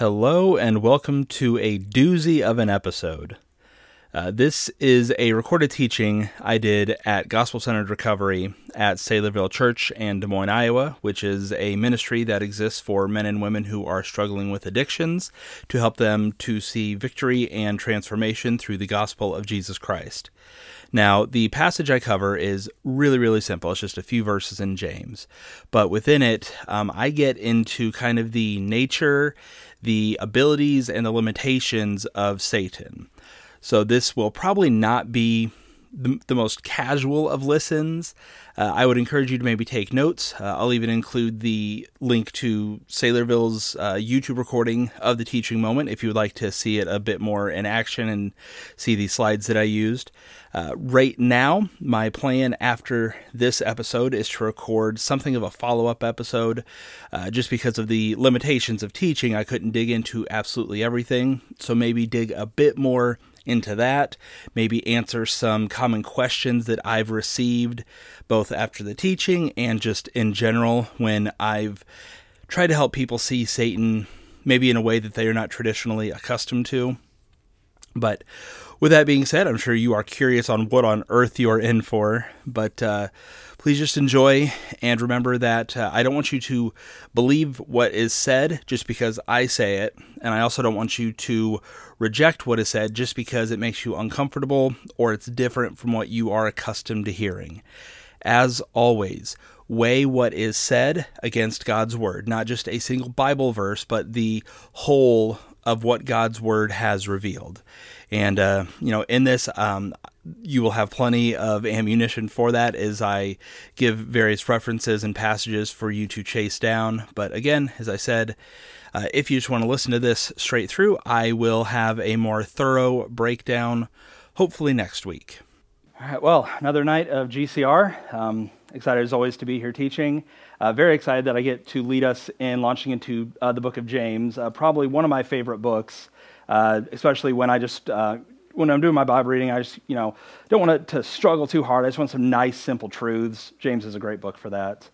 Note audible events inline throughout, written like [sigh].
Hello, and welcome to a doozy of an episode. Uh, this is a recorded teaching I did at Gospel Centered Recovery at Saylorville Church in Des Moines, Iowa, which is a ministry that exists for men and women who are struggling with addictions to help them to see victory and transformation through the gospel of Jesus Christ. Now, the passage I cover is really, really simple. It's just a few verses in James. But within it, um, I get into kind of the nature, the abilities, and the limitations of Satan. So, this will probably not be the, the most casual of listens. Uh, I would encourage you to maybe take notes. Uh, I'll even include the link to Saylorville's uh, YouTube recording of the teaching moment if you would like to see it a bit more in action and see the slides that I used. Uh, right now, my plan after this episode is to record something of a follow up episode. Uh, just because of the limitations of teaching, I couldn't dig into absolutely everything. So maybe dig a bit more into that, maybe answer some common questions that I've received both after the teaching and just in general when I've tried to help people see Satan maybe in a way that they are not traditionally accustomed to. But with that being said, I'm sure you are curious on what on earth you are in for. But uh, please just enjoy and remember that uh, I don't want you to believe what is said just because I say it. And I also don't want you to reject what is said just because it makes you uncomfortable or it's different from what you are accustomed to hearing. As always, weigh what is said against God's word, not just a single Bible verse, but the whole of what God's word has revealed. And, uh, you know, in this, um, you will have plenty of ammunition for that as I give various references and passages for you to chase down. But again, as I said, uh, if you just want to listen to this straight through, I will have a more thorough breakdown hopefully next week. All right, well, another night of GCR. Um, excited as always to be here teaching. Uh, very excited that I get to lead us in launching into uh, the book of James, uh, probably one of my favorite books, uh, especially when I just uh, when I'm doing my Bible reading, I just you know don't want to struggle too hard. I just want some nice, simple truths. James is a great book for that.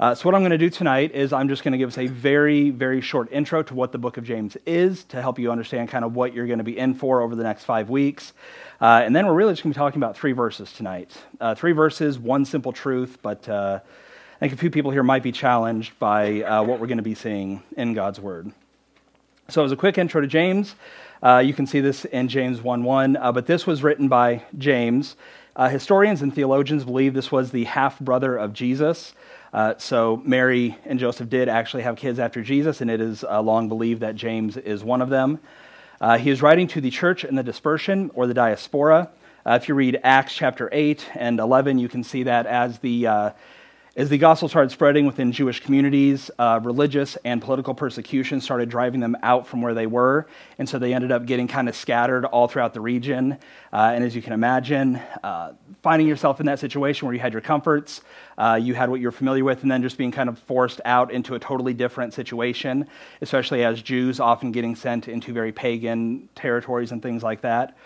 Uh, so what I'm going to do tonight is I'm just going to give us a very, very short intro to what the book of James is to help you understand kind of what you're going to be in for over the next five weeks. And then we're really just going to be talking about three verses tonight. Three verses, one simple truth, but I think a few people here might be challenged by uh, what we're going to be seeing in God's Word. So, as a quick intro to James, uh, you can see this in James 1 1, uh, but this was written by James. Uh, historians and theologians believe this was the half brother of Jesus. Uh, so, Mary and Joseph did actually have kids after Jesus, and it is uh, long believed that James is one of them. he is writing to the church in the dispersion or the diaspora. if you read Acts chapter 8 and 11, you can see that as the as the gospel started spreading within Jewish communities, uh, religious and political persecution started driving them out from where they were. And so they ended up getting kind of scattered all throughout the region. Uh, and as you can imagine, uh, finding yourself in that situation where you had your comforts, uh, you had what you're familiar with, and then just being kind of forced out into a totally different situation, especially as Jews often getting sent into very pagan territories and things like that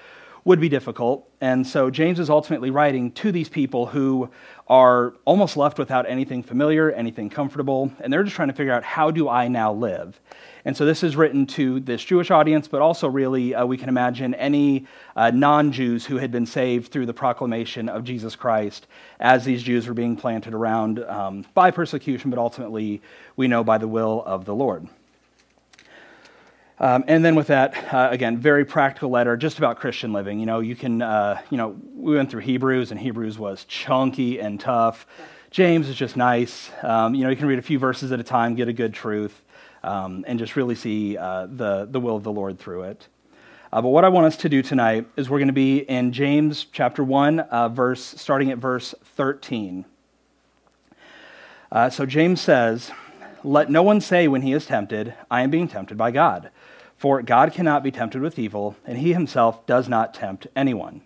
would be difficult. And so James is ultimately writing to these people who are almost left without anything familiar, anything comfortable, and they're just trying to figure out how do I now live? And so this is written to this Jewish audience, but also really uh, we can imagine any uh, non Jews who had been saved through the proclamation of Jesus Christ as these Jews were being planted around um, by persecution, but ultimately we know by the will of the Lord. Um, and then with that, uh, again, very practical letter just about Christian living. You know, you can, uh, you know, we went through Hebrews, and Hebrews was chunky and tough. James is just nice. Um, you know, you can read a few verses at a time, get a good truth, um, and just really see uh, the, the will of the Lord through it. Uh, but what I want us to do tonight is we're going to be in James chapter 1, uh, verse, starting at verse 13. Uh, so James says, Let no one say when he is tempted, I am being tempted by God. For God cannot be tempted with evil, and he himself does not tempt anyone.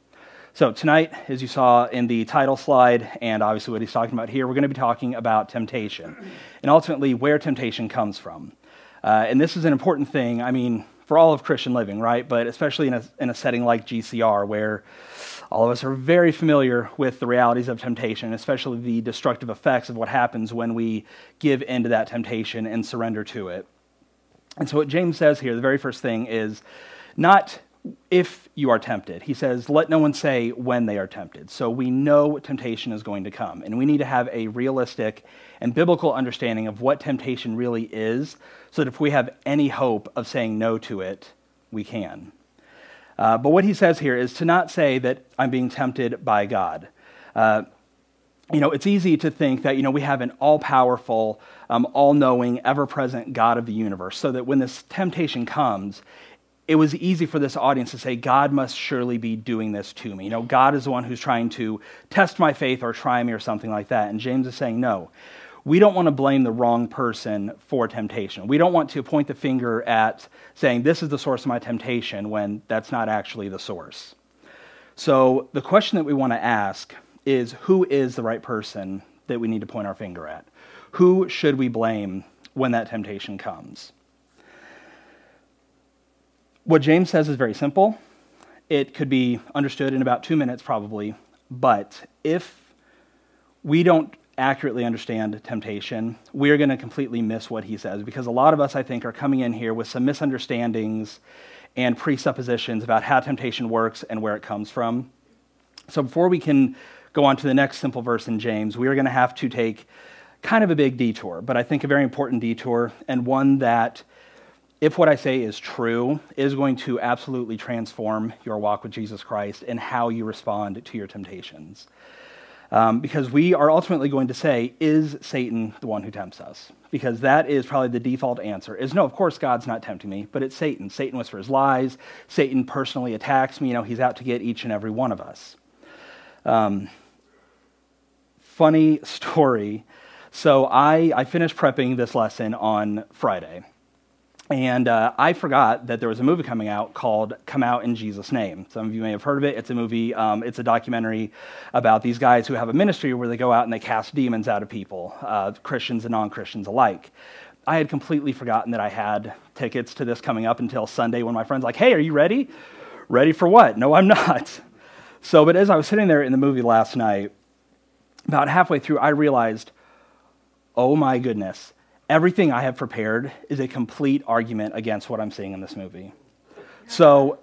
So, tonight, as you saw in the title slide, and obviously what he's talking about here, we're going to be talking about temptation and ultimately where temptation comes from. Uh, and this is an important thing, I mean, for all of Christian living, right? But especially in a, in a setting like GCR, where all of us are very familiar with the realities of temptation, especially the destructive effects of what happens when we give in to that temptation and surrender to it. And so, what James says here, the very first thing is not if you are tempted. He says, let no one say when they are tempted. So we know temptation is going to come, and we need to have a realistic and biblical understanding of what temptation really is, so that if we have any hope of saying no to it, we can. Uh, but what he says here is to not say that I'm being tempted by God. Uh, you know, it's easy to think that, you know, we have an all powerful, um, all knowing, ever present God of the universe, so that when this temptation comes, it was easy for this audience to say, God must surely be doing this to me. You know, God is the one who's trying to test my faith or try me or something like that. And James is saying, no. We don't want to blame the wrong person for temptation. We don't want to point the finger at saying, this is the source of my temptation, when that's not actually the source. So the question that we want to ask is who is the right person that we need to point our finger at? Who should we blame when that temptation comes? What James says is very simple. It could be understood in about two minutes, probably. But if we don't accurately understand temptation, we are going to completely miss what he says because a lot of us, I think, are coming in here with some misunderstandings and presuppositions about how temptation works and where it comes from. So before we can go on to the next simple verse in James, we are going to have to take kind of a big detour, but I think a very important detour and one that if what I say is true, is going to absolutely transform your walk with Jesus Christ and how you respond to your temptations. Um, because we are ultimately going to say, is Satan the one who tempts us? Because that is probably the default answer is no, of course God's not tempting me, but it's Satan. Satan whispers lies. Satan personally attacks me. You know, he's out to get each and every one of us. Um, funny story. So I, I finished prepping this lesson on Friday. And uh, I forgot that there was a movie coming out called Come Out in Jesus' Name. Some of you may have heard of it. It's a movie, um, it's a documentary about these guys who have a ministry where they go out and they cast demons out of people, uh, Christians and non Christians alike. I had completely forgotten that I had tickets to this coming up until Sunday when my friend's like, hey, are you ready? Ready for what? No, I'm [laughs] not. So, but as I was sitting there in the movie last night, about halfway through, I realized, oh my goodness everything I have prepared is a complete argument against what I'm seeing in this movie. So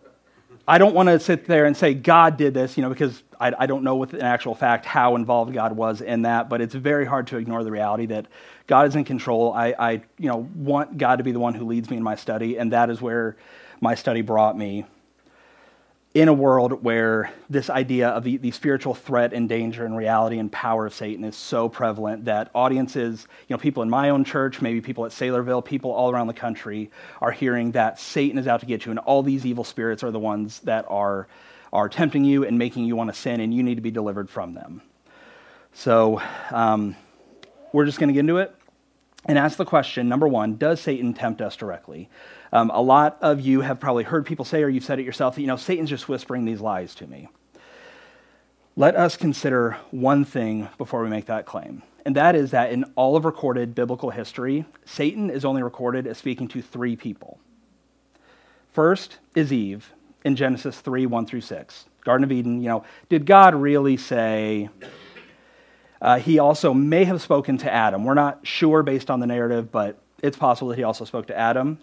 I don't want to sit there and say God did this, you know, because I, I, don't know with an actual fact how involved God was in that, but it's very hard to ignore the reality that God is in control. I, I you know, want God to be the one who leads me in my study, and that is where my study brought me in a world where this idea of the, the, spiritual threat and danger and reality and power of Satan is so prevalent that audiences, you know, people in my own church, maybe people at Saylorville, people all around the country are hearing that Satan is out to get you and all these evil spirits are the ones that are, are tempting you and making you want to sin and you need to be delivered from them. So um, we're just going to get into it and ask the question number one, does Satan tempt us directly? Um, a lot of you have probably heard people say, or you've said it yourself, that, you know, Satan's just whispering these lies to me. Let us consider one thing before we make that claim, and that is that in all of recorded biblical history, Satan is only recorded as speaking to three people. First is Eve in Genesis 3 1 through 6. Garden of Eden, you know, did God really say, uh, he also may have spoken to Adam. We're not sure based on the narrative, but it's possible that he also spoke to Adam.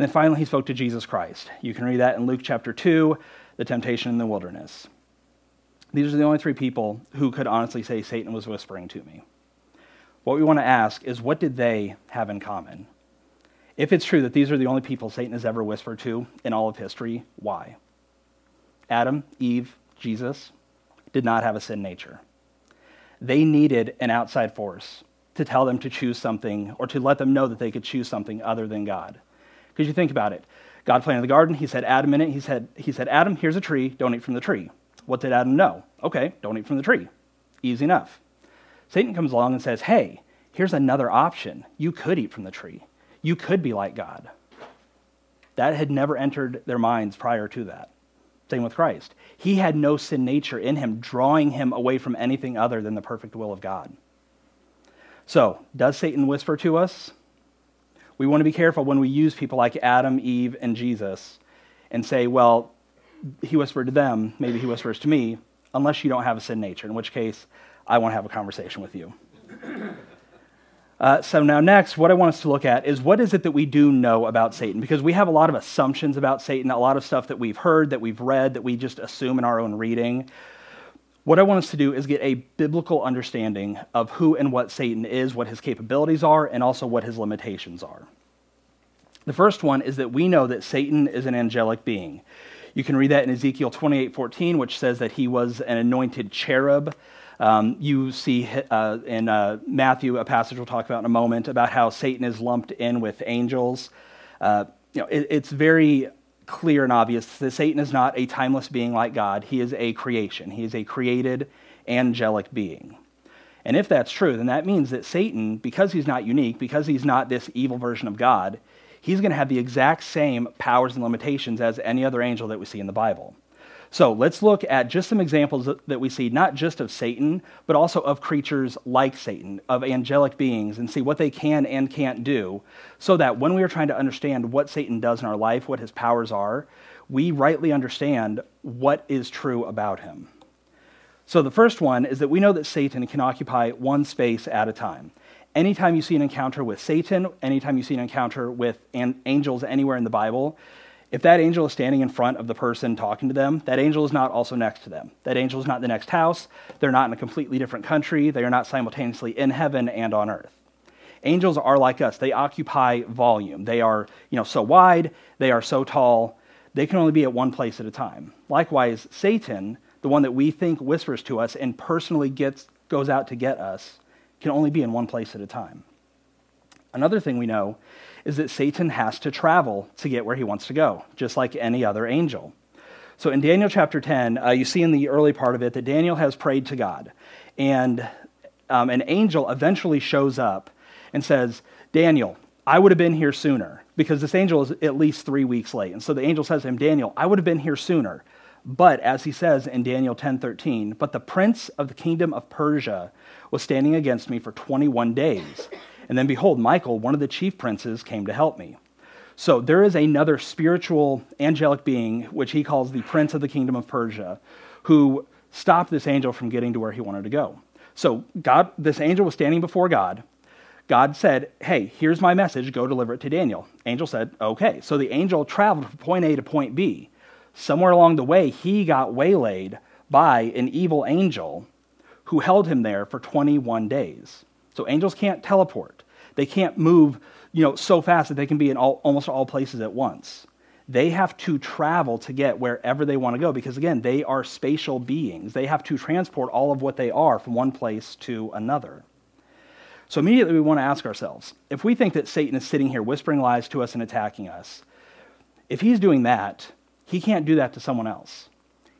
And then finally, he spoke to Jesus Christ. You can read that in Luke chapter 2, the temptation in the wilderness. These are the only three people who could honestly say Satan was whispering to me. What we want to ask is what did they have in common? If it's true that these are the only people Satan has ever whispered to in all of history, why? Adam, Eve, Jesus did not have a sin nature. They needed an outside force to tell them to choose something or to let them know that they could choose something other than God. Because you think about it. God planted the garden. He said, Adam in it. He said, he said, Adam, here's a tree. Don't eat from the tree. What did Adam know? Okay, don't eat from the tree. Easy enough. Satan comes along and says, hey, here's another option. You could eat from the tree. You could be like God. That had never entered their minds prior to that. Same with Christ. He had no sin nature in him, drawing him away from anything other than the perfect will of God. So, does Satan whisper to us? We want to be careful when we use people like Adam, Eve, and Jesus and say, well, he whispered to them, maybe he whispers to me, unless you don't have a sin nature, in which case I want to have a conversation with you. Uh, so now next, what I want us to look at is what is it that we do know about Satan? Because we have a lot of assumptions about Satan, a lot of stuff that we've heard, that we've read, that we just assume in our own reading. What I want us to do is get a biblical understanding of who and what Satan is, what his capabilities are, and also what his limitations are. The first one is that we know that Satan is an angelic being. You can read that in Ezekiel 28:14, which says that he was an anointed cherub. Um, you see uh, in uh, Matthew a passage we'll talk about in a moment about how Satan is lumped in with angels. Uh, you know, it, it's very clear and obvious that Satan is not a timeless being like God. He is a creation. He is a created angelic being. And if that's true, then that means that Satan, because he's not unique, because he's not this evil version of God, he's going to have the exact same powers and limitations as any other angel that we see in the Bible. So let's look at just some examples that we see, not just of Satan, but also of creatures like Satan, of angelic beings, and see what they can and can't do, so that when we are trying to understand what Satan does in our life, what his powers are, we rightly understand what is true about him. So the first one is that we know that Satan can occupy one space at a time. Anytime you see an encounter with Satan, anytime you see an encounter with angels anywhere in the Bible, if that angel is standing in front of the person talking to them, that angel is not also next to them. That angel is not the next house. They're not in a completely different country. They are not simultaneously in heaven and on earth. Angels are like us. They occupy volume. They are, you know, so wide, they are so tall. They can only be at one place at a time. Likewise, Satan, the one that we think whispers to us and personally gets goes out to get us, can only be in one place at a time. Another thing we know is that Satan has to travel to get where he wants to go, just like any other angel. So in Daniel chapter 10, uh, you see in the early part of it that Daniel has prayed to God. And um, an angel eventually shows up and says, Daniel, I would have been here sooner because this angel is at least three weeks late. And so the angel says to him, Daniel, I would have been here sooner. But as he says in Daniel 10:13, but the prince of the kingdom of Persia was standing against me for 21 days. And then behold, Michael, one of the chief princes, came to help me. So there is another spiritual angelic being, which he calls the prince of the kingdom of Persia, who stopped this angel from getting to where he wanted to go. So God, this angel was standing before God. God said, Hey, here's my message, go deliver it to Daniel. Angel said, Okay. So the angel traveled from point A to point B. Somewhere along the way, he got waylaid by an evil angel who held him there for 21 days. So angels can't teleport. They can't move, you know, so fast that they can be in all, almost all places at once. They have to travel to get wherever they want to go because again, they are spatial beings. They have to transport all of what they are from one place to another. So immediately we want to ask ourselves, if we think that Satan is sitting here whispering lies to us and attacking us, if he's doing that, he can't do that to someone else.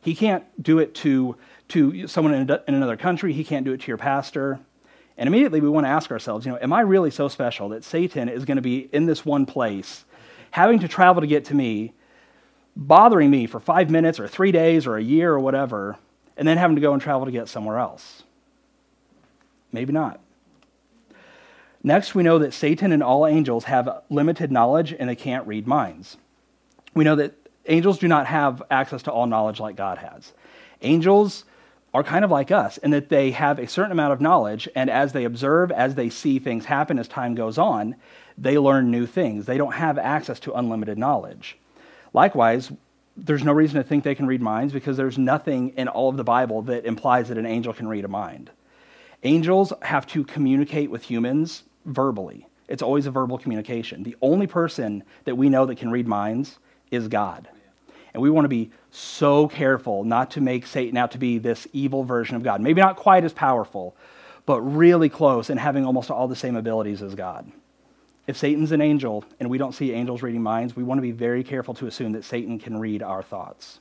He can't do it to, to someone in, in another country. He can't do it to your pastor. And immediately we want to ask ourselves, you know, am I really so special that Satan is going to be in this one place, having to travel to get to me, bothering me for five minutes or three days or a year or whatever, and then having to go and travel to get somewhere else? Maybe not. Next, we know that Satan and all angels have limited knowledge and they can't read minds. We know that angels do not have access to all knowledge like God has. Angels are kind of like us in that they have a certain amount of knowledge, and as they observe, as they see things happen as time goes on, they learn new things. They don't have access to unlimited knowledge. Likewise, there's no reason to think they can read minds because there's nothing in all of the Bible that implies that an angel can read a mind. Angels have to communicate with humans verbally. It's always a verbal communication. The only person that we know that can read minds is God. And we want to be so careful not to make Satan out to be this evil version of God. Maybe not quite as powerful, but really close and having almost all the same abilities as God. If Satan's an angel and we don't see angels reading minds, we want to be very careful to assume that Satan can read our thoughts.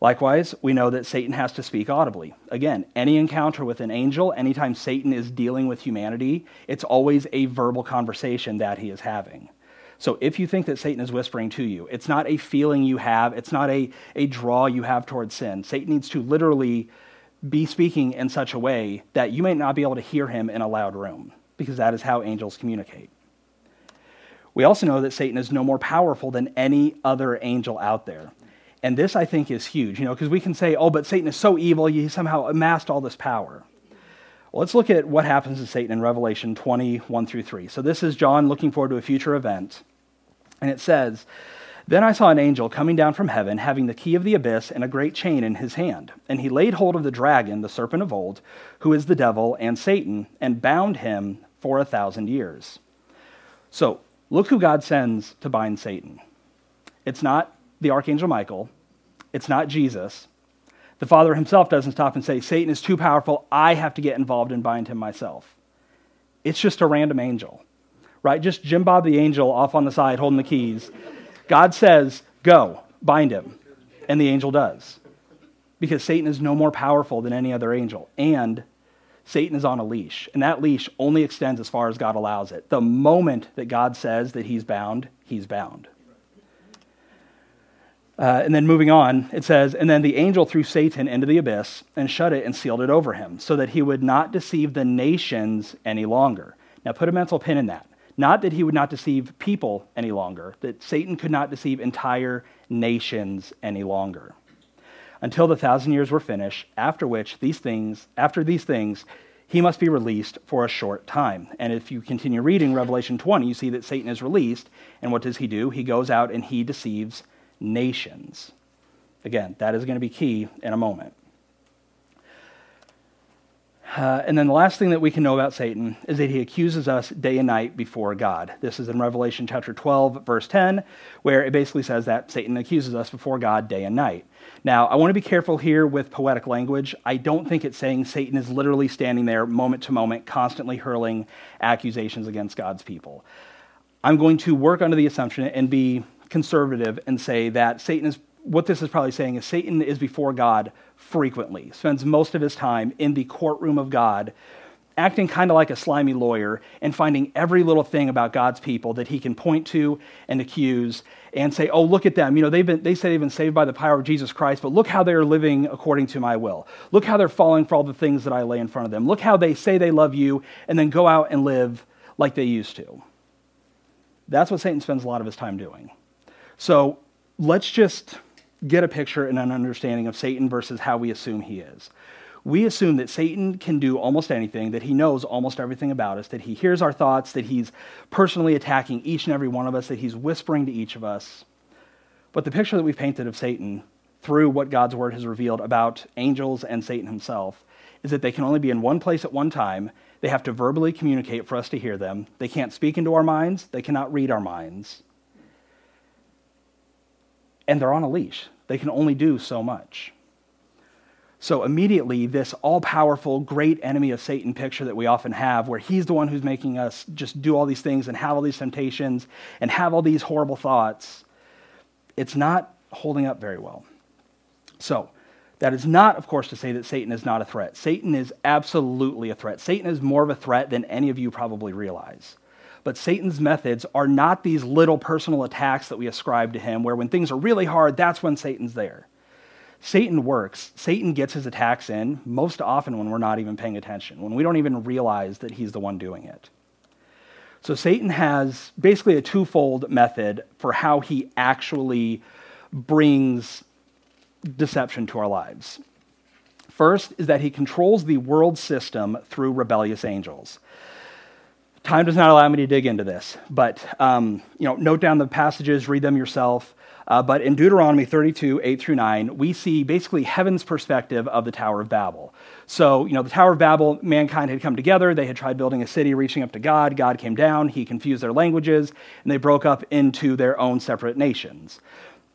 Likewise, we know that Satan has to speak audibly. Again, any encounter with an angel, anytime Satan is dealing with humanity, it's always a verbal conversation that he is having. So if you think that Satan is whispering to you, it's not a feeling you have, it's not a, a draw you have towards sin. Satan needs to literally be speaking in such a way that you may not be able to hear him in a loud room, because that is how angels communicate. We also know that Satan is no more powerful than any other angel out there. And this, I think, is huge, you know, because we can say, oh, but Satan is so evil, he somehow amassed all this power. Let's look at what happens to Satan in Revelation 20, 1 through 3. So this is John looking forward to a future event. And it says, Then I saw an angel coming down from heaven, having the key of the abyss and a great chain in his hand. And he laid hold of the dragon, the serpent of old, who is the devil and Satan, and bound him for a thousand years. So look who God sends to bind Satan. It's not the archangel Michael, it's not Jesus. The Father himself doesn't stop and say, Satan is too powerful. I have to get involved and bind him myself. It's just a random angel, right? Just Jim Bob the angel off on the side holding the keys. God says, Go, bind him. And the angel does. Because Satan is no more powerful than any other angel. And Satan is on a leash. And that leash only extends as far as God allows it. The moment that God says that he's bound, he's bound. Uh, and then moving on, it says, And then the angel threw Satan into the abyss and shut it and sealed it over him, so that he would not deceive the nations any longer. Now put a mental pin in that. Not that he would not deceive people any longer, that Satan could not deceive entire nations any longer. Until the thousand years were finished, after which these things, after these things, he must be released for a short time. And if you continue reading Revelation 20, you see that Satan is released. And what does he do? He goes out and he deceives nations. Again, that is going to be key in a moment. Uh, and then the last thing that we can know about Satan is that he accuses us day and night before God. This is in Revelation chapter 12, verse 10, where it basically says that Satan accuses us before God day and night. Now, I want to be careful here with poetic language. I don't think it's saying Satan is literally standing there moment to moment, constantly hurling accusations against God's people. I'm going to work under the assumption and be conservative and say that Satan is, what this is probably saying is Satan is before God frequently, spends most of his time in the courtroom of God, acting kind of like a slimy lawyer and finding every little thing about God's people that he can point to and accuse and say, oh, look at them. You know, they've been, they say they've been saved by the power of Jesus Christ, but look how they are living according to my will. Look how they're falling for all the things that I lay in front of them. Look how they say they love you and then go out and live like they used to. That's what Satan spends a lot of his time doing. So let's just get a picture and an understanding of Satan versus how we assume he is. We assume that Satan can do almost anything, that he knows almost everything about us, that he hears our thoughts, that he's personally attacking each and every one of us, that he's whispering to each of us. But the picture that we've painted of Satan through what God's word has revealed about angels and Satan himself is that they can only be in one place at one time. They have to verbally communicate for us to hear them. They can't speak into our minds, they cannot read our minds and they're on a leash. They can only do so much. So immediately, this all powerful, great enemy of Satan picture that we often have, where he's the one who's making us just do all these things and have all these temptations and have all these horrible thoughts, it's not holding up very well. So, that is not, of course, to say that Satan is not a threat. Satan is absolutely a threat. Satan is more of a threat than any of you probably realize. But Satan's methods are not these little personal attacks that we ascribe to him, where when things are really hard, that's when Satan's there. Satan works. Satan gets his attacks in most often when we're not even paying attention, when we don't even realize that he's the one doing it. So Satan has basically a twofold method for how he actually brings deception to our lives. First is that he controls the world system through rebellious angels. Time does not allow me to dig into this, but um, you know, note down the passages, read them yourself. Uh, but in Deuteronomy 32, 8 through 9, we see basically heaven's perspective of the Tower of Babel. So, you know, the Tower of Babel, mankind had come together. They had tried building a city reaching up to God. God came down. He confused their languages, and they broke up into their own separate nations.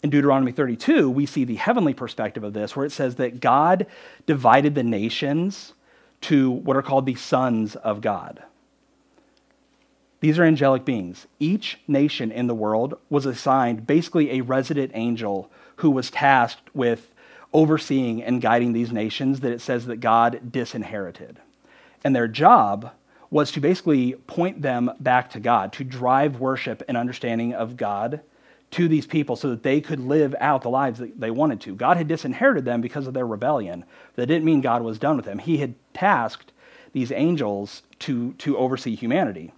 In Deuteronomy 32, we see the heavenly perspective of this, where it says that God divided the nations to what are called the sons of God. These are angelic beings. Each nation in the world was assigned basically a resident angel who was tasked with overseeing and guiding these nations that it says that God disinherited. And their job was to basically point them back to God, to drive worship and understanding of God to these people so that they could live out the lives that they wanted to. God had disinherited them because of their rebellion. That didn't mean God was done with them. He had tasked these angels to, to oversee humanity.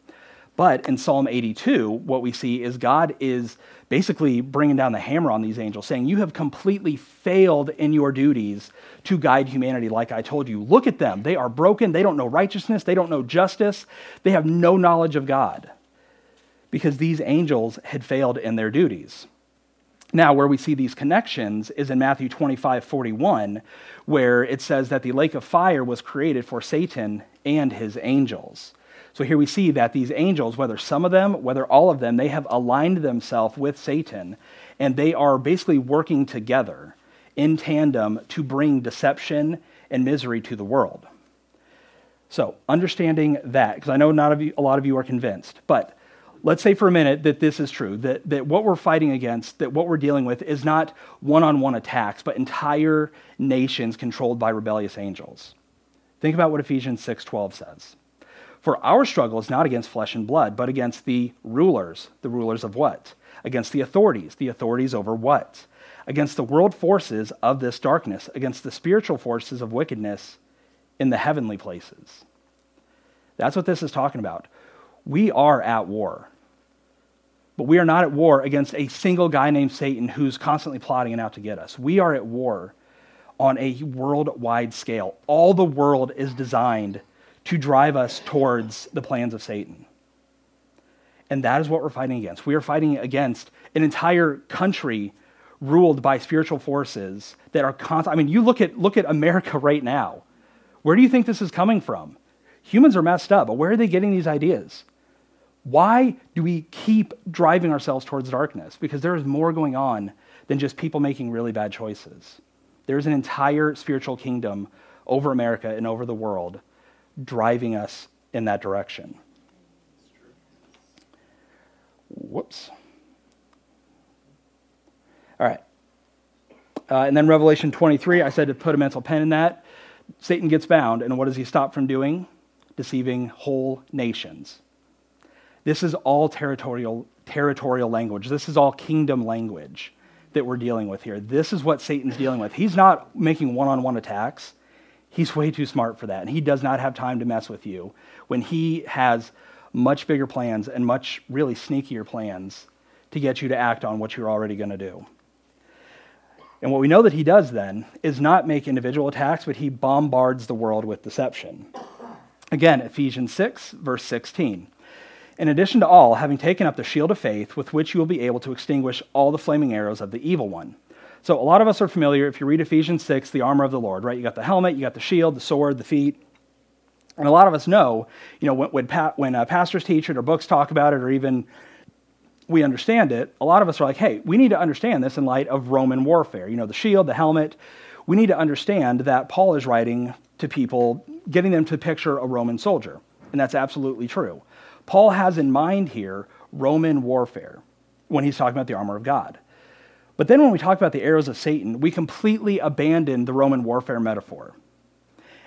But in Psalm 82, what we see is God is basically bringing down the hammer on these angels, saying, You have completely failed in your duties to guide humanity, like I told you. Look at them. They are broken. They don't know righteousness. They don't know justice. They have no knowledge of God because these angels had failed in their duties. Now, where we see these connections is in Matthew 25 41, where it says that the lake of fire was created for Satan and his angels. So here we see that these angels, whether some of them, whether all of them, they have aligned themselves with Satan, and they are basically working together in tandem to bring deception and misery to the world. So, understanding that, because I know not a lot of you are convinced, but let's say for a minute that this is true, that, that what we're fighting against, that what we're dealing with is not one on one attacks, but entire nations controlled by rebellious angels. Think about what Ephesians 6:12 says. For our struggle is not against flesh and blood, but against the rulers. The rulers of what? Against the authorities. The authorities over what? Against the world forces of this darkness, against the spiritual forces of wickedness in the heavenly places. That's what this is talking about. We are at war. But we are not at war against a single guy named Satan who's constantly plotting and out to get us. We are at war on a worldwide scale. All the world is designed to drive us towards the plans of Satan. And that is what we're fighting against. We are fighting against an entire country ruled by spiritual forces that are constant. I mean, you look at, look at America right now. Where do you think this is coming from? Humans are messed up, but where are they getting these ideas? Why do we keep driving ourselves towards darkness? Because there is more going on than just people making really bad choices. There's an entire spiritual kingdom over America and over the world driving us in that direction. Whoops. All right. Uh, and then Revelation 23, I said to put a mental pen in that. Satan gets bound, and what does he stop from doing? Deceiving whole nations. This is all territorial, territorial language. This is all kingdom language that we're dealing with here. This is what Satan's dealing with. He's not making one on one attacks. He's way too smart for that, and he does not have time to mess with you when he has much bigger plans and much really sneakier plans to get you to act on what you're already going to do. And what we know that he does then is not make individual attacks, but he bombards the world with deception. Again, Ephesians 6, verse 16. In addition to all, having taken up the shield of faith, with which you will be able to extinguish all the flaming arrows of the evil one. So a lot of us are familiar, if you read Ephesians 6, the armor of the Lord, right? You got the helmet, you got the shield, the sword, the feet. And a lot of us know, you know, when, when, when uh, pastors teach it or books talk about it or even we understand it, a lot of us are like, hey, we need to understand this in light of Roman warfare. You know, the shield, the helmet. We need to understand that Paul is writing to people, getting them to picture a Roman soldier. And that's absolutely true. Paul has in mind here Roman warfare when he's talking about the armor of God. But then when we talk about the arrows of Satan, we completely abandon the Roman warfare metaphor.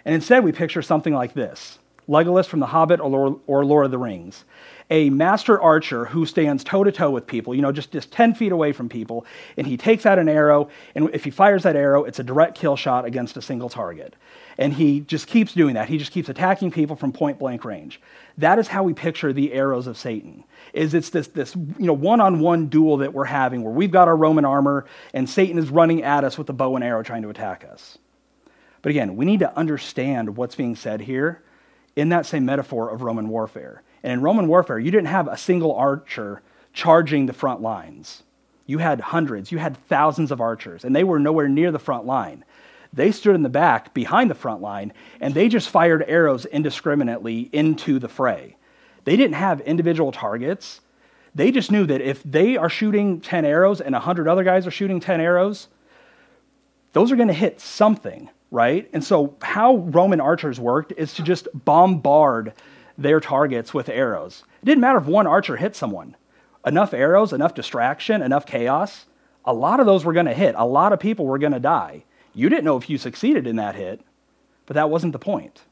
And instead, we picture something like this Legolas from The Hobbit or Lord of the Rings. A master archer who stands toe to toe with people, you know, just, just 10 feet away from people, and he takes out an arrow, and if he fires that arrow, it's a direct kill shot against a single target. And he just keeps doing that. He just keeps attacking people from point blank range. That is how we picture the arrows of Satan. Is it's this, this you know, one-on-one duel that we're having where we've got our Roman armor and Satan is running at us with a bow and arrow trying to attack us. But again, we need to understand what's being said here in that same metaphor of Roman warfare. And in Roman warfare, you didn't have a single archer charging the front lines. You had hundreds, you had thousands of archers, and they were nowhere near the front line. They stood in the back behind the front line and they just fired arrows indiscriminately into the fray. They didn't have individual targets. They just knew that if they are shooting 10 arrows and 100 other guys are shooting 10 arrows, those are going to hit something, right? And so, how Roman archers worked is to just bombard their targets with arrows. It didn't matter if one archer hit someone. Enough arrows, enough distraction, enough chaos, a lot of those were going to hit. A lot of people were going to die. You didn't know if you succeeded in that hit, but that wasn't the point.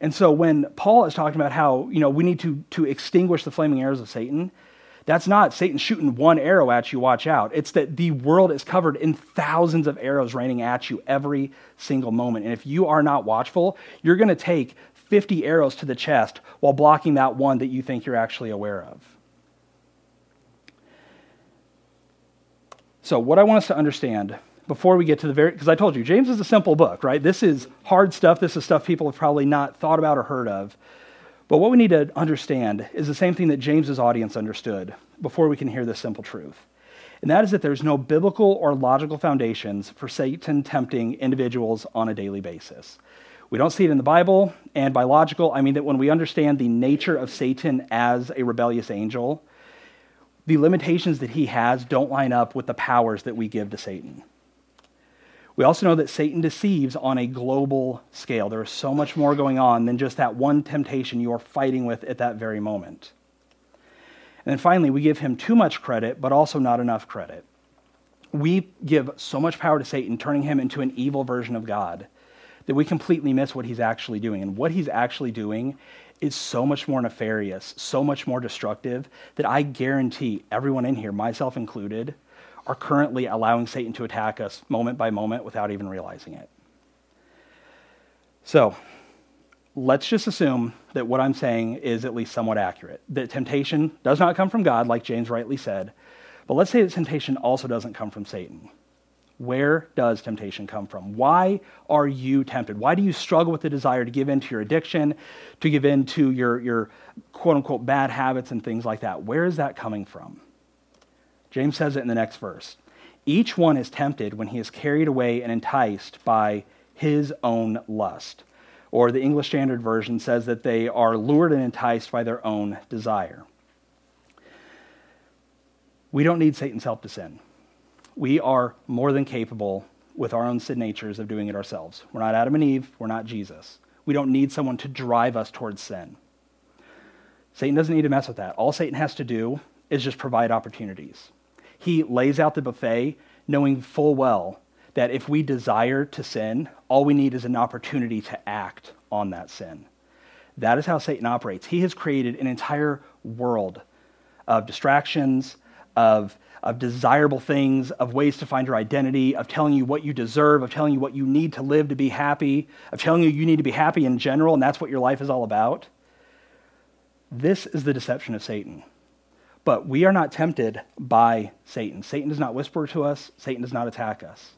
And so when Paul is talking about how, you know, we need to, to extinguish the flaming arrows of Satan, that's not Satan shooting one arrow at you, watch out. It's that the world is covered in thousands of arrows raining at you every single moment. And if you are not watchful, you're going to take 50 arrows to the chest while blocking that one that you think you're actually aware of. So, what I want us to understand before we get to the very, because I told you, James is a simple book, right? This is hard stuff. This is stuff people have probably not thought about or heard of. But what we need to understand is the same thing that James's audience understood before we can hear this simple truth. And that is that there's no biblical or logical foundations for Satan tempting individuals on a daily basis. We don't see it in the Bible, and by logical, I mean that when we understand the nature of Satan as a rebellious angel, the limitations that he has don't line up with the powers that we give to Satan. We also know that Satan deceives on a global scale. There is so much more going on than just that one temptation you are fighting with at that very moment. And then finally, we give him too much credit, but also not enough credit. We give so much power to Satan, turning him into an evil version of God, that we completely miss what he's actually doing. And what he's actually doing is so much more nefarious, so much more destructive, that I guarantee everyone in here, myself included, are currently allowing Satan to attack us moment by moment without even realizing it. So, let's just assume that what I'm saying is at least somewhat accurate. That temptation does not come from God, like James rightly said, but let's say that temptation also doesn't come from Satan. Where does temptation come from? Why are you tempted? Why do you struggle with the desire to give in to your addiction, to give in to your, your quote unquote bad habits and things like that? Where is that coming from? James says it in the next verse. Each one is tempted when he is carried away and enticed by his own lust. Or the English Standard Version says that they are lured and enticed by their own desire. We don't need Satan's help to sin. We are more than capable with our own sin natures of doing it ourselves. We're not Adam and Eve, we're not Jesus. We don't need someone to drive us towards sin. Satan doesn't need to mess with that. All Satan has to do is just provide opportunities. He lays out the buffet knowing full well that if we desire to sin, all we need is an opportunity to act on that sin. That is how Satan operates. He has created an entire world of distractions, of, of desirable things, of ways to find your identity, of telling you what you deserve, of telling you what you need to live to be happy, of telling you you need to be happy in general, and that's what your life is all about. This is the deception of Satan. But we are not tempted by Satan. Satan does not whisper to us, Satan does not attack us.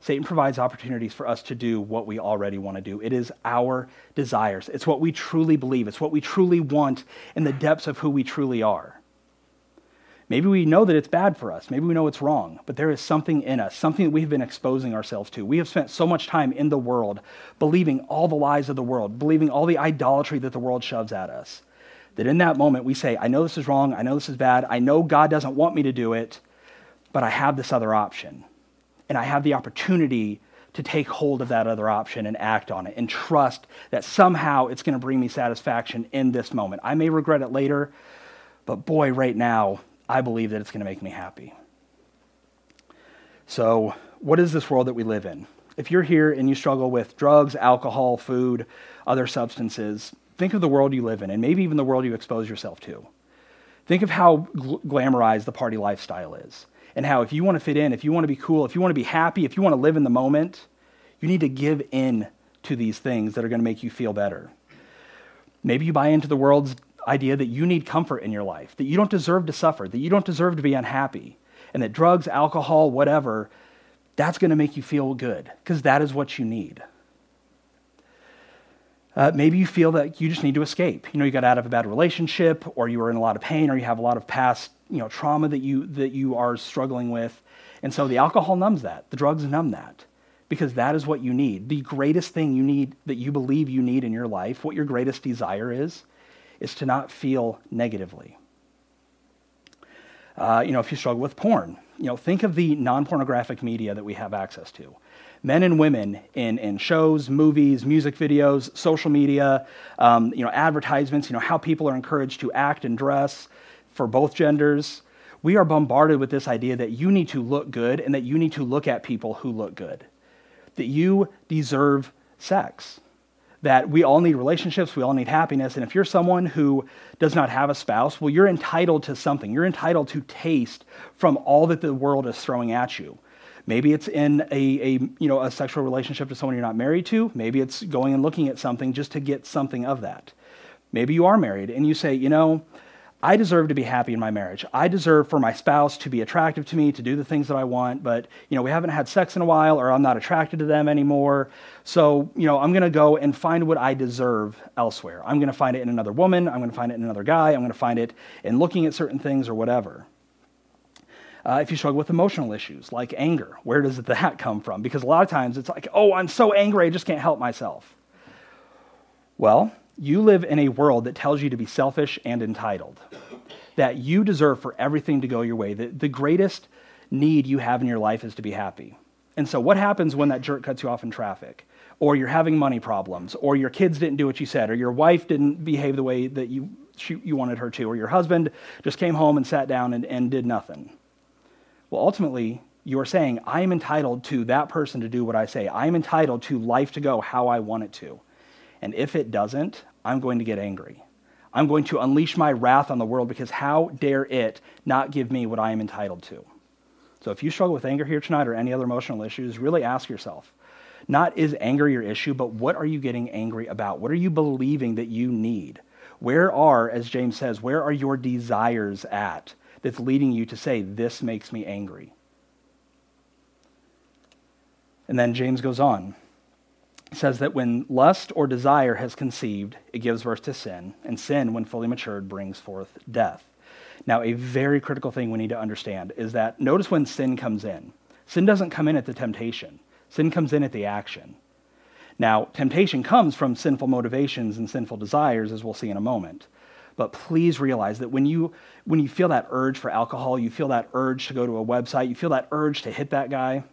Satan provides opportunities for us to do what we already want to do. It is our desires. It's what we truly believe. It's what we truly want in the depths of who we truly are. Maybe we know that it's bad for us. Maybe we know it's wrong, but there is something in us, something that we've been exposing ourselves to. We have spent so much time in the world believing all the lies of the world, believing all the idolatry that the world shoves at us that in that moment we say, I know this is wrong, I know this is bad, I know God doesn't want me to do it, but I have this other option. And I have the opportunity to take hold of that other option and act on it and trust that somehow it's going to bring me satisfaction in this moment. I may regret it later, but boy, right now, I believe that it's going to make me happy. So, what is this world that we live in? If you're here and you struggle with drugs, alcohol, food, other substances, Think of the world you live in, and maybe even the world you expose yourself to. Think of how gl- glamorized the party lifestyle is, and how if you want to fit in, if you want to be cool, if you want to be happy, if you want to live in the moment, you need to give in to these things that are going to make you feel better. Maybe you buy into the world's idea that you need comfort in your life, that you don't deserve to suffer, that you don't deserve to be unhappy, and that drugs, alcohol, whatever, that's going to make you feel good, because that is what you need. Uh, maybe you feel that you just need to escape. You know, you got out of a bad relationship, or you were in a lot of pain, or you have a lot of past, you know, trauma that you that you are struggling with, and so the alcohol numbs that. The drugs numb that, because that is what you need. The greatest thing you need that you believe you need in your life, what your greatest desire is, is to not feel negatively. Uh, you know, if you struggle with porn, you know, think of the non-pornographic media that we have access to men and women in, in shows, movies, music videos, social media, um, you know, advertisements, you know, how people are encouraged to act and dress for both genders. We are bombarded with this idea that you need to look good and that you need to look at people who look good, that you deserve sex, that we all need relationships, we all need happiness. And if you're someone who does not have a spouse, well, you're entitled to something. You're entitled to taste from all that the world is throwing at you Maybe it's in a, a, you know, a sexual relationship to someone you're not married to. Maybe it's going and looking at something just to get something of that. Maybe you are married and you say, you know, I deserve to be happy in my marriage. I deserve for my spouse to be attractive to me, to do the things that I want, but you know, we haven't had sex in a while or I'm not attracted to them anymore. So, you know, I'm going to go and find what I deserve elsewhere. I'm going to find it in another woman, I'm going to find it in another guy, I'm going to find it in looking at certain things or whatever. Uh, if you struggle with emotional issues like anger, where does [laughs] that come from? Because a lot of times it's like, oh, I'm so angry, I just can't help myself. Well, you live in a world that tells you to be selfish and entitled, that you deserve for everything to go your way, that the greatest need you have in your life is to be happy. And so, what happens when that jerk cuts you off in traffic? Or you're having money problems, or your kids didn't do what you said, or your wife didn't behave the way that you, she, you wanted her to, or your husband just came home and sat down and, and did nothing. Well, ultimately, you're saying, I am entitled to that person to do what I say. I am entitled to life to go how I want it to. And if it doesn't, I'm going to get angry. I'm going to unleash my wrath on the world because how dare it not give me what I am entitled to? So if you struggle with anger here tonight or any other emotional issues, really ask yourself not is anger your issue, but what are you getting angry about? What are you believing that you need? Where are, as James says, where are your desires at that's leading you to say, this makes me angry? And then James goes on says that when lust or desire has conceived, it gives birth to sin, and sin, when fully matured, brings forth death. Now, a very critical thing we need to understand is that notice when sin comes in. Sin doesn't come in at the temptation, sin comes in at the action. Now, temptation comes from sinful motivations and sinful desires, as we'll see in a moment. But please realize that when you, when you feel that urge for alcohol, you feel that urge to go to a website, you feel that urge to hit that guy,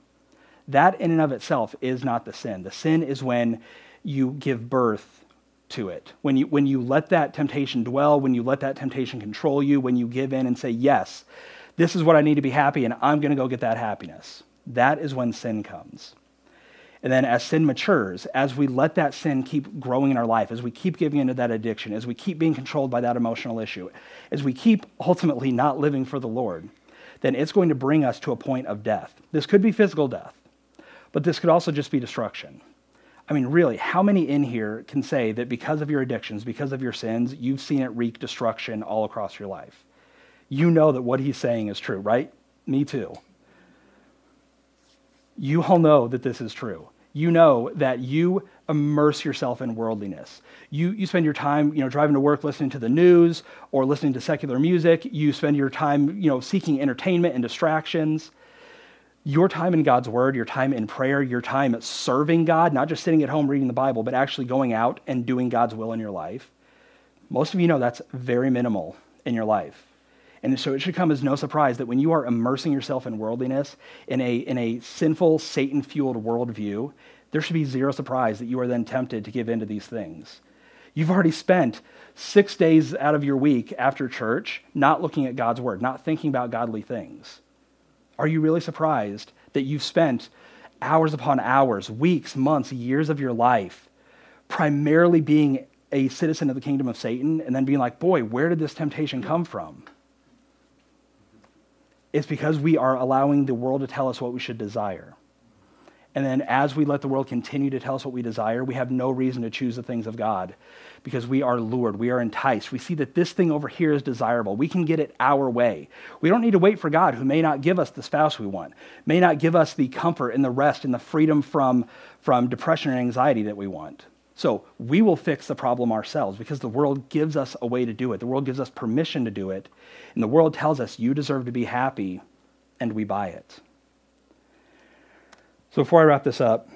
that in and of itself is not the sin. The sin is when you give birth to it. When you, when you let that temptation dwell, when you let that temptation control you, when you give in and say, Yes, this is what I need to be happy, and I'm going to go get that happiness. That is when sin comes. And then as sin matures, as we let that sin keep growing in our life, as we keep giving into that addiction, as we keep being controlled by that emotional issue, as we keep ultimately not living for the Lord, then it's going to bring us to a point of death. This could be physical death. But this could also just be destruction. I mean, really, how many in here can say that because of your addictions, because of your sins, you've seen it wreak destruction all across your life? You know that what he's saying is true, right? Me too. You all know that this is true. You know that you immerse yourself in worldliness. You, you spend your time, you know, driving to work listening to the news or listening to secular music. You spend your time, you know, seeking entertainment and distractions your time in God's word, your time in prayer, your time serving God, not just sitting at home reading the Bible, but actually going out and doing God's will in your life, most of you know that's very minimal in your life. And so it should come as no surprise that when you are immersing yourself in worldliness, in a, in a sinful, Satan fueled worldview, there should be zero surprise that you are then tempted to give in to these things. You've already spent six days out of your week after church not looking at God's word, not thinking about godly things. Are you really surprised that you've spent hours upon hours, weeks, months, years of your life primarily being a citizen of the kingdom of Satan and then being like, boy, where did this temptation come from? It's because we are allowing the world to tell us what we should desire. And then as we let the world continue to tell us what we desire, we have no reason to choose the things of God because we are lured, we are enticed. We see that this thing over here is desirable. We can get it our way. We don't need to wait for God, who may not give us the spouse we want, may not give us the comfort and the rest and the freedom from, from depression and anxiety that we want. So we will fix the problem ourselves because the world gives us a way to do it. The world gives us permission to do it. And the world tells us, you deserve to be happy, and we buy it. So before I wrap this up,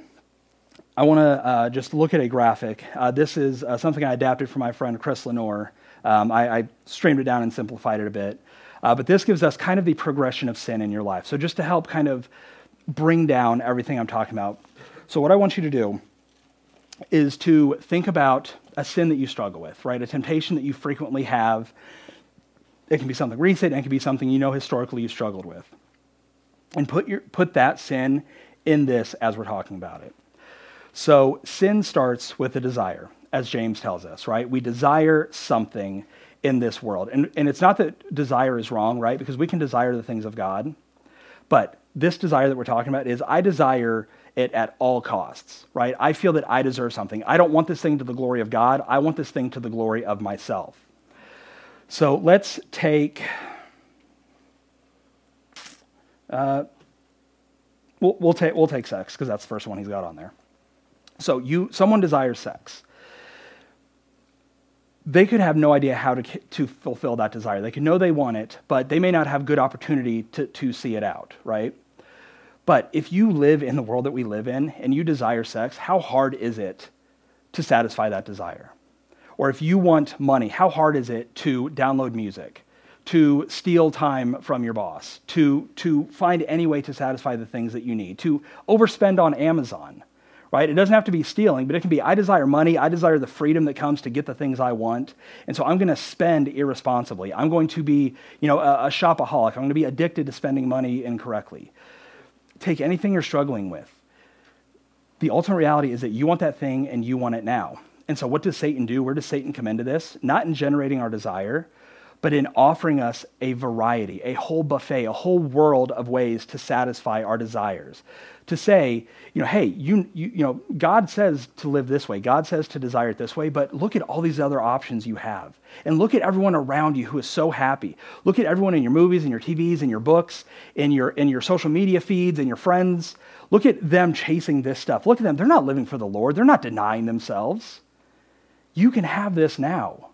I want to uh, just look at a graphic. Uh, this is uh, something I adapted from my friend Chris Lenore. Um, I, I, streamed it down and simplified it a bit. Uh, but this gives us kind of the progression of sin in your life. So just to help kind of bring down everything I'm talking about. So what I want you to do is to think about a sin that you struggle with, right? A temptation that you frequently have. It can be something recent, it can be something you know historically you struggled with. And put, your, put that sin in this as we're talking about it. So sin starts with a desire, as James tells us, right? We desire something in this world. And, and it's not that desire is wrong, right? Because we can desire the things of God. But this desire that we're talking about is I desire it at all costs, right? I feel that I deserve something. I don't want this thing to the glory of God. I want this thing to the glory of myself. So let's take. Uh, we'll, we'll, take, we'll take sex because that's the first one he's got on there. So you, someone desires sex. They could have no idea how to, to fulfill that desire. They could know they want it, but they may not have good opportunity to, to see it out, right? But if you live in the world that we live in and you desire sex, how hard is it to satisfy that desire? Or if you want money, how hard is it to download music, to steal time from your boss, to, to find any way to satisfy the things that you need, to overspend on Amazon, right? It doesn't have to be stealing, but it can be I desire money, I desire the freedom that comes to get the things I want, and so I'm going to spend irresponsibly. I'm going to be, you know, a, a shopaholic. I'm going to be addicted to spending money incorrectly take anything you're struggling with. The ultimate reality is that you want that thing and you want it now. And so, what does Satan do? Where does Satan come into this? Not in generating our desire, but in offering us a variety, a whole buffet, a whole world of ways to satisfy our desires. To say, you know, hey, you, you, you know, God says to live this way, God says to desire it this way, but look at all these other options you have. And look at everyone around you who is so happy. Look at everyone in your movies and your TVs and your books, in your, in your social media feeds and your friends. Look at them chasing this stuff. Look at them. They're not living for the Lord, they're not denying themselves. You can have this now.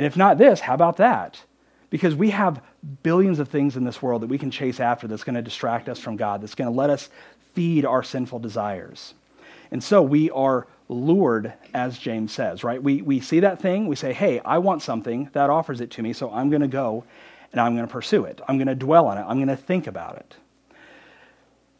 And if not this, how about that? Because we have billions of things in this world that we can chase after that's going to distract us from God, that's going to let us feed our sinful desires. And so we are lured, as James says, right? We, we see that thing, we say, hey, I want something, that offers it to me, so I'm going to go and I'm going to pursue it. I'm going to dwell on it. I'm going to think about it.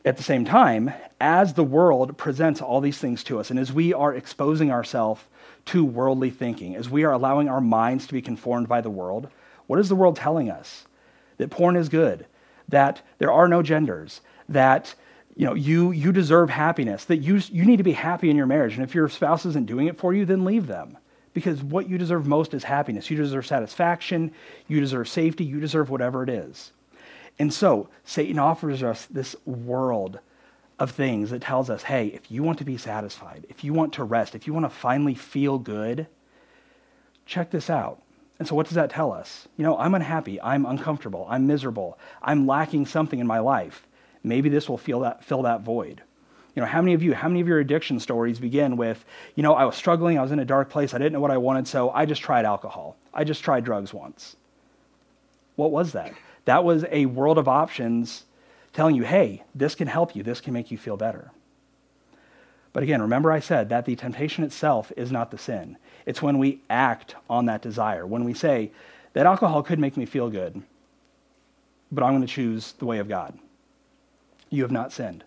At the same time, as the world presents all these things to us, and as we are exposing ourselves to worldly thinking, as we are allowing our minds to be conformed by the world, what is the world telling us? That porn is good, that there are no genders, that you know you you deserve happiness, that you you need to be happy in your marriage, and if your spouse isn't doing it for you, then leave them. Because what you deserve most is happiness. You deserve satisfaction, you deserve safety, you deserve whatever it is. And so, Satan offers us this world of things that tells us hey, if you want to be satisfied, if you want to rest, if you want to finally feel good, check this out. And so, what does that tell us? You know, I'm unhappy, I'm uncomfortable, I'm miserable, I'm lacking something in my life. Maybe this will fill that, fill that void. You know, how many of you, how many of your addiction stories begin with, you know, I was struggling, I was in a dark place, I didn't know what I wanted, so I just tried alcohol. I just tried drugs once. What was that? That was a world of options telling you, hey, this can help you, this can make you feel better. But again, remember I said that the temptation itself is not the sin. It's when we act on that desire, when we say, that alcohol could make me feel good, but I'm going to choose the way of God. You have not sinned.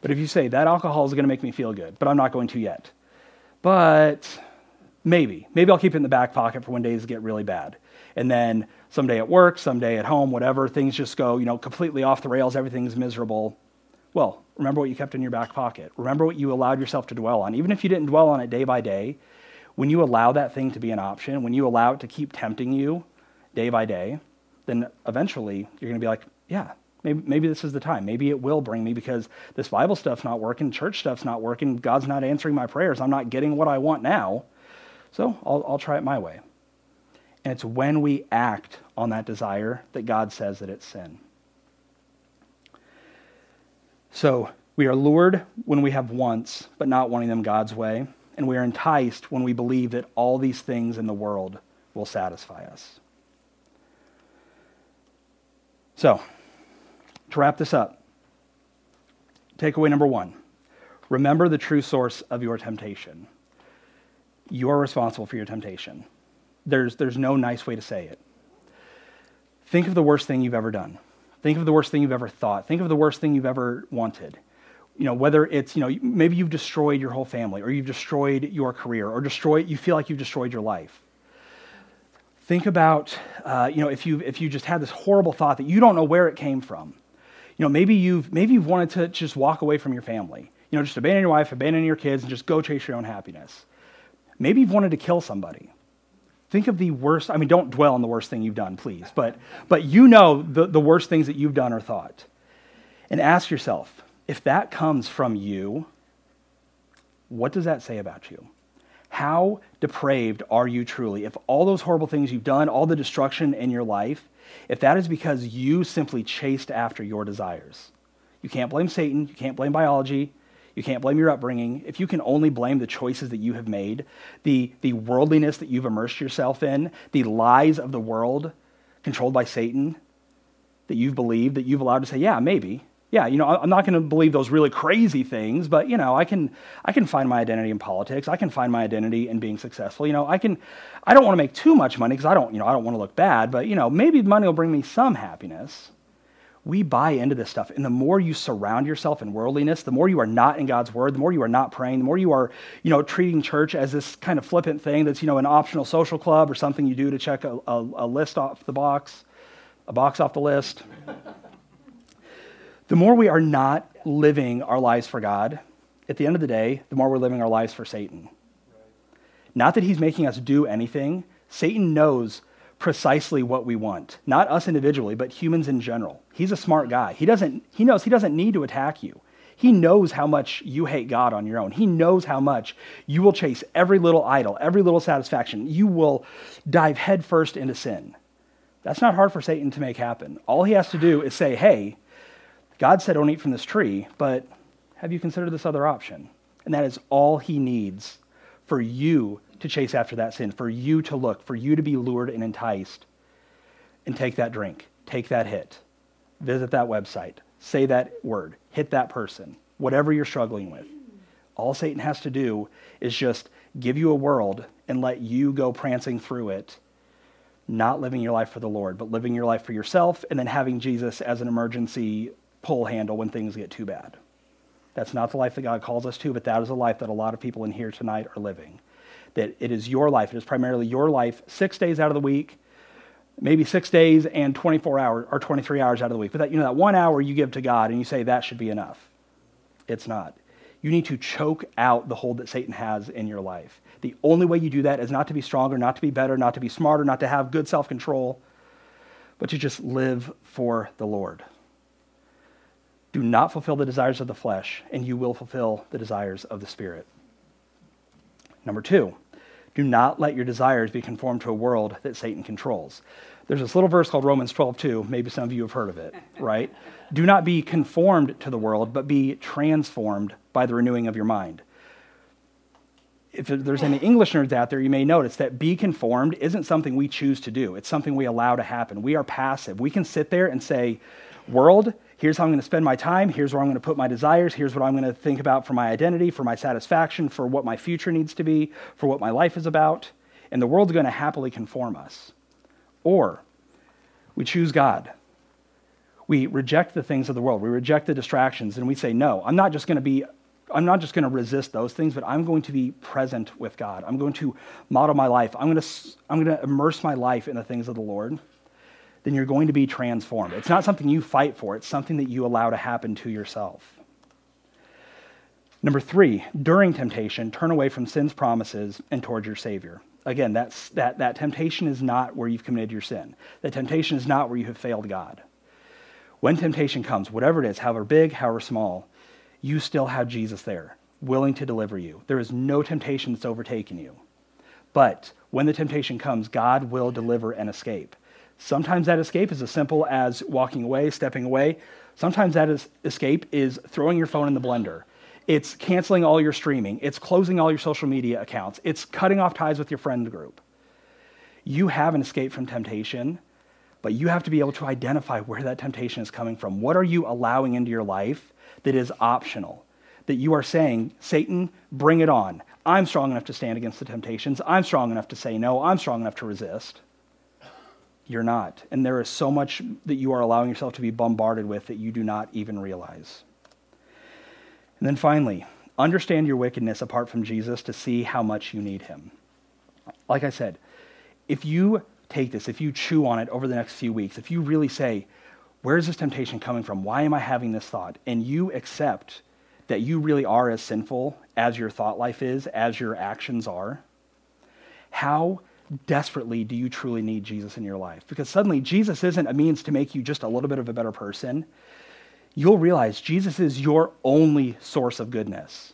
But if you say, that alcohol is going to make me feel good, but I'm not going to yet, but maybe, maybe I'll keep it in the back pocket for when days get really bad. And then someday at work, someday at home, whatever, things just go, you know, completely off the rails, everything's miserable. Well, remember what you kept in your back pocket. Remember what you allowed yourself to dwell on. Even if you didn't dwell on it day by day, when you allow that thing to be an option, when you allow it to keep tempting you day by day, then eventually you're going to be like, yeah, maybe, maybe this is the time. Maybe it will bring me because this Bible stuff's not working, church stuff's not working, God's not answering my prayers, I'm not getting what I want now. So I'll, I'll try it my way. And it's when we act on that desire that God says that it's sin. So we are lured when we have wants, but not wanting them God's way. And we are enticed when we believe that all these things in the world will satisfy us. So, to wrap this up, takeaway number one remember the true source of your temptation. You are responsible for your temptation. There's, there's no nice way to say it. Think of the worst thing you've ever done. Think of the worst thing you've ever thought. Think of the worst thing you've ever wanted. You know, whether it's, you know, maybe you've destroyed your whole family or you've destroyed your career or destroyed, you feel like you've destroyed your life. Think about, uh, you know, if you, if you just had this horrible thought that you don't know where it came from. You know, maybe you've, maybe you've wanted to just walk away from your family. You know, just abandon your wife, abandon your kids, and just go chase your own happiness. Maybe you've wanted to kill somebody. Think of the worst, I mean, don't dwell on the worst thing you've done, please, but, but you know the, the worst things that you've done or thought. And ask yourself if that comes from you, what does that say about you? How depraved are you truly? If all those horrible things you've done, all the destruction in your life, if that is because you simply chased after your desires, you can't blame Satan, you can't blame biology, you can't blame your upbringing. If you can only blame the choices that you have made, the, the worldliness that you've immersed yourself in, the lies of the world controlled by Satan that you've believed, that you've allowed to say, yeah, maybe. Yeah, you know, I'm not going to believe those really crazy things, but you know, I can I can find my identity in politics. I can find my identity in being successful. You know, I can I don't want to make too much money because I don't, you know, I don't want to look bad, but you know, maybe money will bring me some happiness we buy into this stuff. And the more you surround yourself in worldliness, the more you are not in God's word, the more you are not praying, the more you are, you know, treating church as this kind of flippant thing that's, you know, an optional social club or something you do to check a, a, a list off the box, a box off the list. the more we are not living our lives for God, at the end of the day, the more we're living our lives for Satan. Not that he's making us do anything. Satan knows precisely what we want. Not us individually, but humans in general. He's a smart guy. He, doesn't, he knows he doesn't need to attack you. He knows how much you hate God on your own. He knows how much you will chase every little idol, every little satisfaction. You will dive headfirst into sin. That's not hard for Satan to make happen. All he has to do is say, hey, God said don't eat from this tree, but have you considered this other option? And that is all he needs for you to chase after that sin, for you to look, for you to be lured and enticed. And take that drink, take that hit, visit that website, say that word, hit that person, whatever you're struggling with. All Satan has to do is just give you a world and let you go prancing through it, not living your life for the Lord, but living your life for yourself and then having Jesus as an emergency pull handle when things get too bad. That's not the life that God calls us to, but that is a life that a lot of people in here tonight are living that it is your life. It is primarily your life six days out of the week, maybe six days and 24 hours or 23 hours out of the week. But that, you know, that one hour you give to God and you say that should be enough. It's not. You need to choke out the hold that Satan has in your life. The only way you do that is not to be stronger, not to be better, not to be smarter, not to have good self control, but to just live for the Lord. Do not fulfill the desires of the flesh, and you will fulfill the desires of the Spirit. Number two, do not let your desires be conformed to a world that Satan controls. There's this little verse called Romans 12, 2. Maybe some of you have heard of it, [laughs] right? Do not be conformed to the world, but be transformed by the renewing of your mind. If there's any English nerds out there, you may notice that be conformed isn't something we choose to do. It's something we allow to happen. We are passive. We can sit there and say, World, Here's how I'm going to spend my time. Here's where I'm going to put my desires. Here's what I'm going to think about for my identity, for my satisfaction, for what my future needs to be, for what my life is about. And the world's going to happily conform us. Or we choose God. We reject the things of the world. We reject the distractions and we say, no, I'm not just going to be I'm not just going to resist those things, but I'm going to be present with God. I'm going to model my life. I'm going to, I'm going to immerse my life in the things of the Lord then you're going to be transformed. It's not something you fight for, it's something that you allow to happen to yourself. Number three, during temptation, turn away from sin's promises and towards your Savior. Again, that's, that, that temptation is not where you've committed your sin. That temptation is not where you have failed God. When temptation comes, whatever it is, however big, however small, you still have Jesus there, willing to deliver you. There is no temptation that's overtaken you. But when the temptation comes, God will deliver and escape. Sometimes that escape is as simple as walking away, stepping away. Sometimes that is, escape is throwing your phone in the blender. It's canceling all your streaming. It's closing all your social media accounts. It's cutting off ties with your friend group. You have an escape from temptation, but you have to be able to identify where that temptation is coming from. What are you allowing into your life that is optional? That you are saying, Satan, bring it on. I'm strong enough to stand against the temptations. I'm strong enough to say no. I'm strong enough to resist you're not. And there is so much that you are allowing yourself to be bombarded with that you do not even realize. And then finally, understand your wickedness apart from Jesus to see how much you need him. Like I said, if you take this, if you chew on it over the next few weeks, if you really say, where is this temptation coming from? Why am I having this thought? And you accept that you really are as sinful as your thought life is, as your actions are, how desperately do you truly need Jesus in your life? Because suddenly, Jesus isn't a means to make you just a little bit of a better person. you'll realize Jesus is your only source of goodness.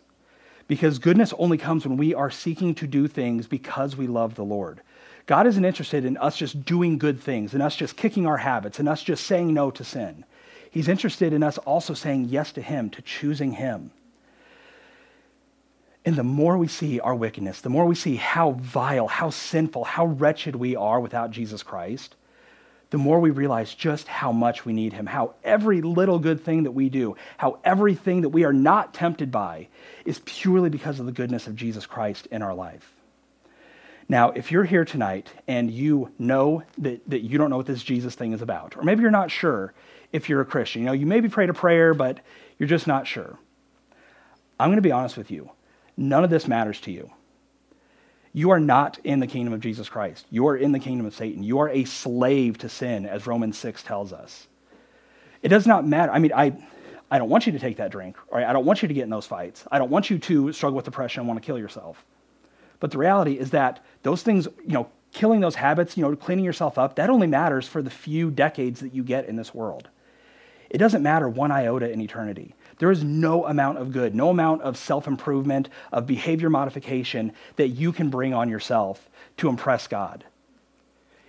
Because goodness only comes when we are seeking to do things because we love the Lord. God isn't interested in us just doing good things, and us just kicking our habits, and us just saying no to sin. He's interested in us also saying yes to Him, to choosing Him. And the more we see our wickedness, the more we see how vile, how sinful, how wretched we are without Jesus Christ, the more we realize just how much we need him, how every little good thing that we do, how everything that we are not tempted by is purely because of the goodness of Jesus Christ in our life. Now, if you're here tonight and you know that, that you don't know what this Jesus thing is about, or maybe you're not sure if you're a Christian, you know, you maybe prayed a prayer, but you're just not sure. I'm going to be honest with you. None of this matters to you. You are not in the kingdom of Jesus Christ. You are in the kingdom of Satan. You are a slave to sin, as Romans 6 tells us. It does not matter. I mean, I, I don't want you to take that drink, right? I don't want you to get in those fights. I don't want you to struggle with depression and want to kill yourself. But the reality is that those things, you know, killing those habits, you know, cleaning yourself up, that only matters for the few decades that you get in this world. It doesn't matter one iota in eternity. There is no amount of good, no amount of self improvement, of behavior modification that you can bring on yourself to impress God.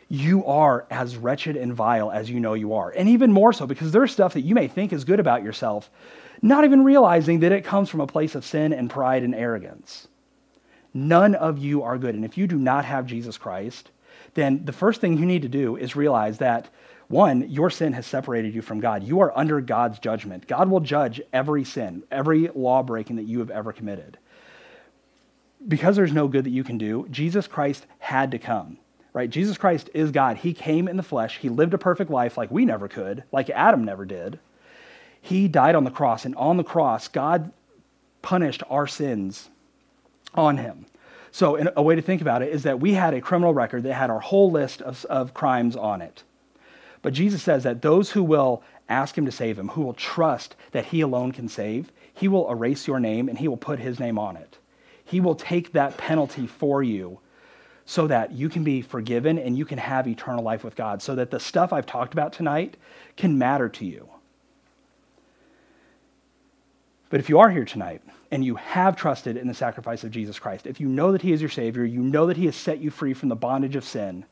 You are as wretched and vile as you know you are. And even more so because there's stuff that you may think is good about yourself, not even realizing that it comes from a place of sin and pride and arrogance. None of you are good. And if you do not have Jesus Christ, then the first thing you need to do is realize that one, your sin has separated you from God. You are under God's judgment. God will judge every sin, every law breaking that you have ever committed. Because there's no good that you can do, Jesus Christ had to come. Right? Jesus Christ is God. He came in the flesh. He lived a perfect life like we never could, like Adam never did. He died on the cross, and on the cross, God punished our sins on him. So, a way to think about it is that we had a criminal record that had our whole list of, of crimes on it. But Jesus says that those who will ask him to save him, who will trust that he alone can save, he will erase your name and he will put his name on it. He will take that penalty for you so that you can be forgiven and you can have eternal life with God, so that the stuff I've talked about tonight can matter to you. But if you are here tonight and you have trusted in the sacrifice of Jesus Christ, if you know that He is your Savior, you know that He has set you free from the bondage of sin,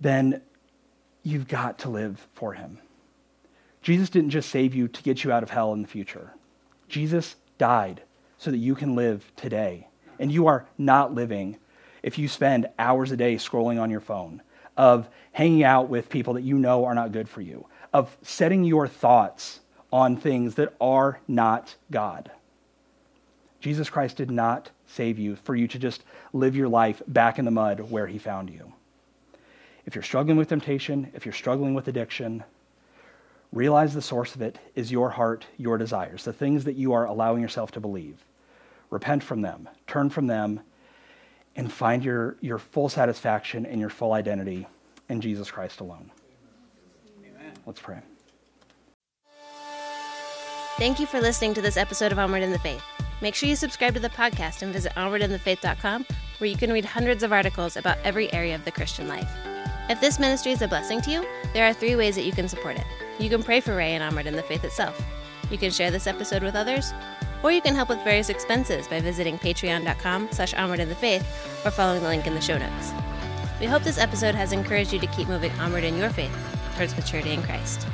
then you've got to live for him. Jesus didn't just save you to get you out of hell in the future. Jesus died so that you can live today. And you are not living if you spend hours a day scrolling on your phone, of hanging out with people that you know are not good for you, of setting your thoughts on things that are not God. Jesus Christ did not save you for you to just live your life back in the mud where he found you. If you're struggling with temptation, if you're struggling with addiction, realize the source of it is your heart, your desires, the things that you are allowing yourself to believe. Repent from them, turn from them, and find your, your full satisfaction and your full identity in Jesus Christ alone. Amen. Let's pray. Thank you for listening to this episode of Onward in the Faith. Make sure you subscribe to the podcast and visit onwardinthefaith.com where you can read hundreds of articles about every area of the Christian life. If this ministry is a blessing to you, there are three ways that you can support it. You can pray for Ray and Onward in the Faith itself. You can share this episode with others, or you can help with various expenses by visiting patreon.com slash in the faith or following the link in the show notes. We hope this episode has encouraged you to keep moving onward in your faith towards maturity in Christ.